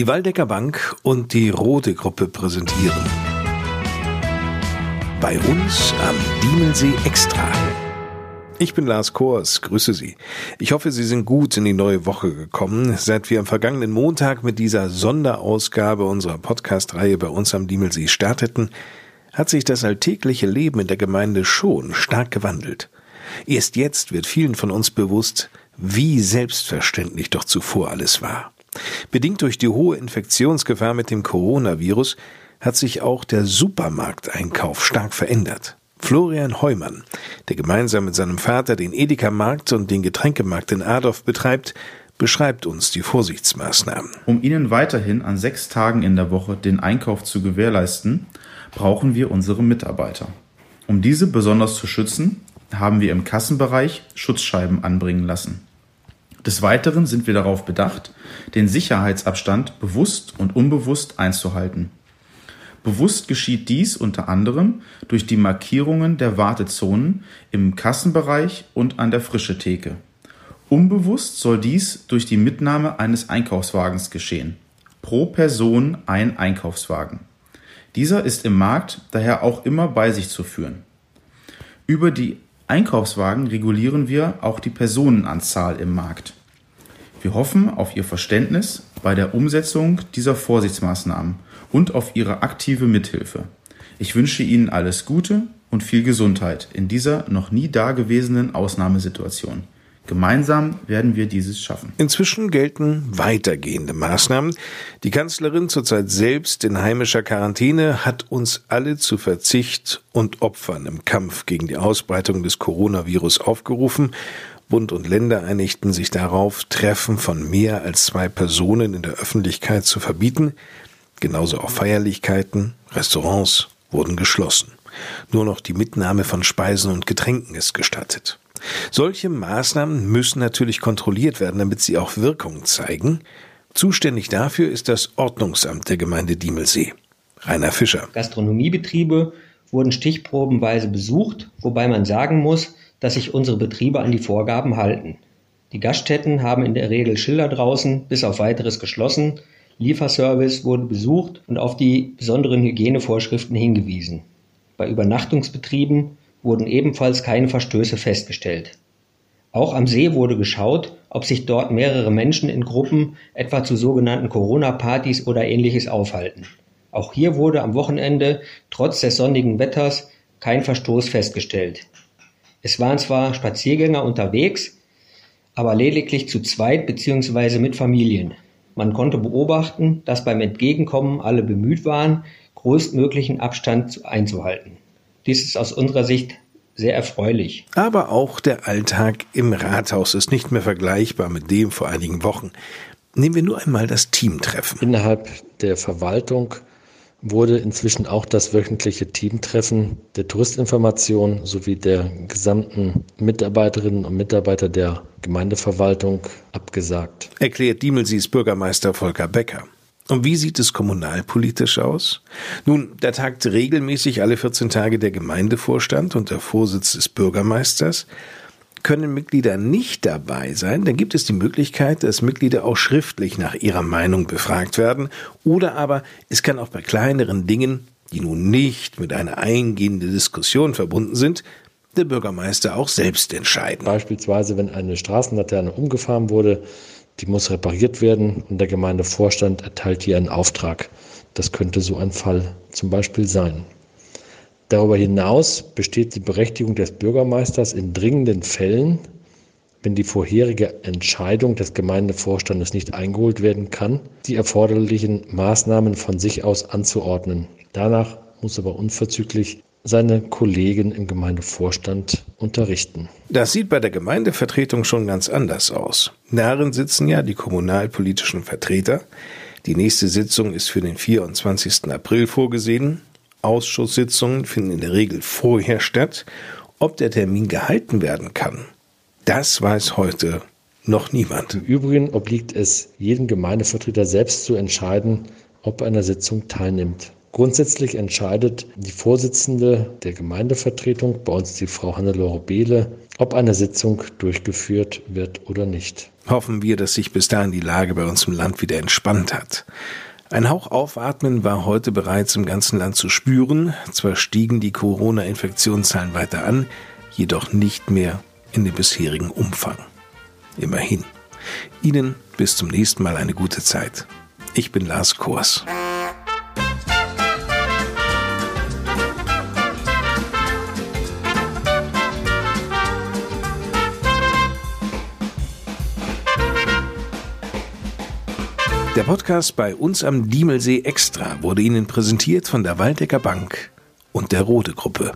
Die Waldecker Bank und die Rote Gruppe präsentieren. Bei uns am Diemelsee Extra. Ich bin Lars Kors, grüße Sie. Ich hoffe, Sie sind gut in die neue Woche gekommen. Seit wir am vergangenen Montag mit dieser Sonderausgabe unserer Podcast-Reihe bei uns am Diemelsee starteten, hat sich das alltägliche Leben in der Gemeinde schon stark gewandelt. Erst jetzt wird vielen von uns bewusst, wie selbstverständlich doch zuvor alles war. Bedingt durch die hohe Infektionsgefahr mit dem Coronavirus hat sich auch der Supermarkteinkauf stark verändert. Florian Heumann, der gemeinsam mit seinem Vater den Edeka-Markt und den Getränkemarkt in Adorf betreibt, beschreibt uns die Vorsichtsmaßnahmen. Um Ihnen weiterhin an sechs Tagen in der Woche den Einkauf zu gewährleisten, brauchen wir unsere Mitarbeiter. Um diese besonders zu schützen, haben wir im Kassenbereich Schutzscheiben anbringen lassen. Des Weiteren sind wir darauf bedacht, den Sicherheitsabstand bewusst und unbewusst einzuhalten. Bewusst geschieht dies unter anderem durch die Markierungen der Wartezonen im Kassenbereich und an der frische Theke. Unbewusst soll dies durch die Mitnahme eines Einkaufswagens geschehen. Pro Person ein Einkaufswagen. Dieser ist im Markt daher auch immer bei sich zu führen. Über die Einkaufswagen regulieren wir auch die Personenanzahl im Markt. Wir hoffen auf Ihr Verständnis bei der Umsetzung dieser Vorsichtsmaßnahmen und auf Ihre aktive Mithilfe. Ich wünsche Ihnen alles Gute und viel Gesundheit in dieser noch nie dagewesenen Ausnahmesituation. Gemeinsam werden wir dieses schaffen. Inzwischen gelten weitergehende Maßnahmen. Die Kanzlerin zurzeit selbst in heimischer Quarantäne hat uns alle zu Verzicht und Opfern im Kampf gegen die Ausbreitung des Coronavirus aufgerufen. Bund und Länder einigten sich darauf, Treffen von mehr als zwei Personen in der Öffentlichkeit zu verbieten. Genauso auch Feierlichkeiten, Restaurants wurden geschlossen. Nur noch die Mitnahme von Speisen und Getränken ist gestattet. Solche Maßnahmen müssen natürlich kontrolliert werden, damit sie auch Wirkung zeigen. Zuständig dafür ist das Ordnungsamt der Gemeinde Diemelsee. Rainer Fischer. Gastronomiebetriebe wurden stichprobenweise besucht, wobei man sagen muss, dass sich unsere Betriebe an die Vorgaben halten. Die Gaststätten haben in der Regel Schilder draußen, bis auf weiteres geschlossen. Lieferservice wurde besucht und auf die besonderen Hygienevorschriften hingewiesen. Bei Übernachtungsbetrieben wurden ebenfalls keine Verstöße festgestellt. Auch am See wurde geschaut, ob sich dort mehrere Menschen in Gruppen etwa zu sogenannten Corona-Partys oder ähnliches aufhalten. Auch hier wurde am Wochenende trotz des sonnigen Wetters kein Verstoß festgestellt. Es waren zwar Spaziergänger unterwegs, aber lediglich zu zweit bzw. mit Familien. Man konnte beobachten, dass beim Entgegenkommen alle bemüht waren, größtmöglichen Abstand einzuhalten. Dies ist aus unserer Sicht sehr erfreulich. Aber auch der Alltag im Rathaus ist nicht mehr vergleichbar mit dem vor einigen Wochen. Nehmen wir nur einmal das Teamtreffen. Innerhalb der Verwaltung wurde inzwischen auch das wöchentliche Teamtreffen der Touristinformation sowie der gesamten Mitarbeiterinnen und Mitarbeiter der Gemeindeverwaltung abgesagt. Erklärt Diemelsies Bürgermeister Volker Becker. Und wie sieht es kommunalpolitisch aus? Nun, da tagt regelmäßig alle 14 Tage der Gemeindevorstand und der Vorsitz des Bürgermeisters. Können Mitglieder nicht dabei sein, dann gibt es die Möglichkeit, dass Mitglieder auch schriftlich nach ihrer Meinung befragt werden. Oder aber es kann auch bei kleineren Dingen, die nun nicht mit einer eingehenden Diskussion verbunden sind, der Bürgermeister auch selbst entscheiden. Beispielsweise, wenn eine Straßenlaterne umgefahren wurde, die muss repariert werden und der Gemeindevorstand erteilt hier einen Auftrag. Das könnte so ein Fall zum Beispiel sein. Darüber hinaus besteht die Berechtigung des Bürgermeisters in dringenden Fällen, wenn die vorherige Entscheidung des Gemeindevorstandes nicht eingeholt werden kann, die erforderlichen Maßnahmen von sich aus anzuordnen. Danach muss aber unverzüglich seine Kollegen im Gemeindevorstand unterrichten. Das sieht bei der Gemeindevertretung schon ganz anders aus. Darin sitzen ja die kommunalpolitischen Vertreter. Die nächste Sitzung ist für den 24. April vorgesehen. Ausschusssitzungen finden in der Regel vorher statt. Ob der Termin gehalten werden kann, das weiß heute noch niemand. Im Übrigen obliegt es jedem Gemeindevertreter selbst zu entscheiden, ob er an der Sitzung teilnimmt. Grundsätzlich entscheidet die Vorsitzende der Gemeindevertretung, bei uns die Frau Hannelore Behle, ob eine Sitzung durchgeführt wird oder nicht. Hoffen wir, dass sich bis dahin die Lage bei uns im Land wieder entspannt hat. Ein Hauch aufatmen war heute bereits im ganzen Land zu spüren. Zwar stiegen die Corona-Infektionszahlen weiter an, jedoch nicht mehr in dem bisherigen Umfang. Immerhin. Ihnen bis zum nächsten Mal eine gute Zeit. Ich bin Lars Kors. Der Podcast bei uns am Diemelsee Extra wurde Ihnen präsentiert von der Waldecker Bank und der Rode Gruppe.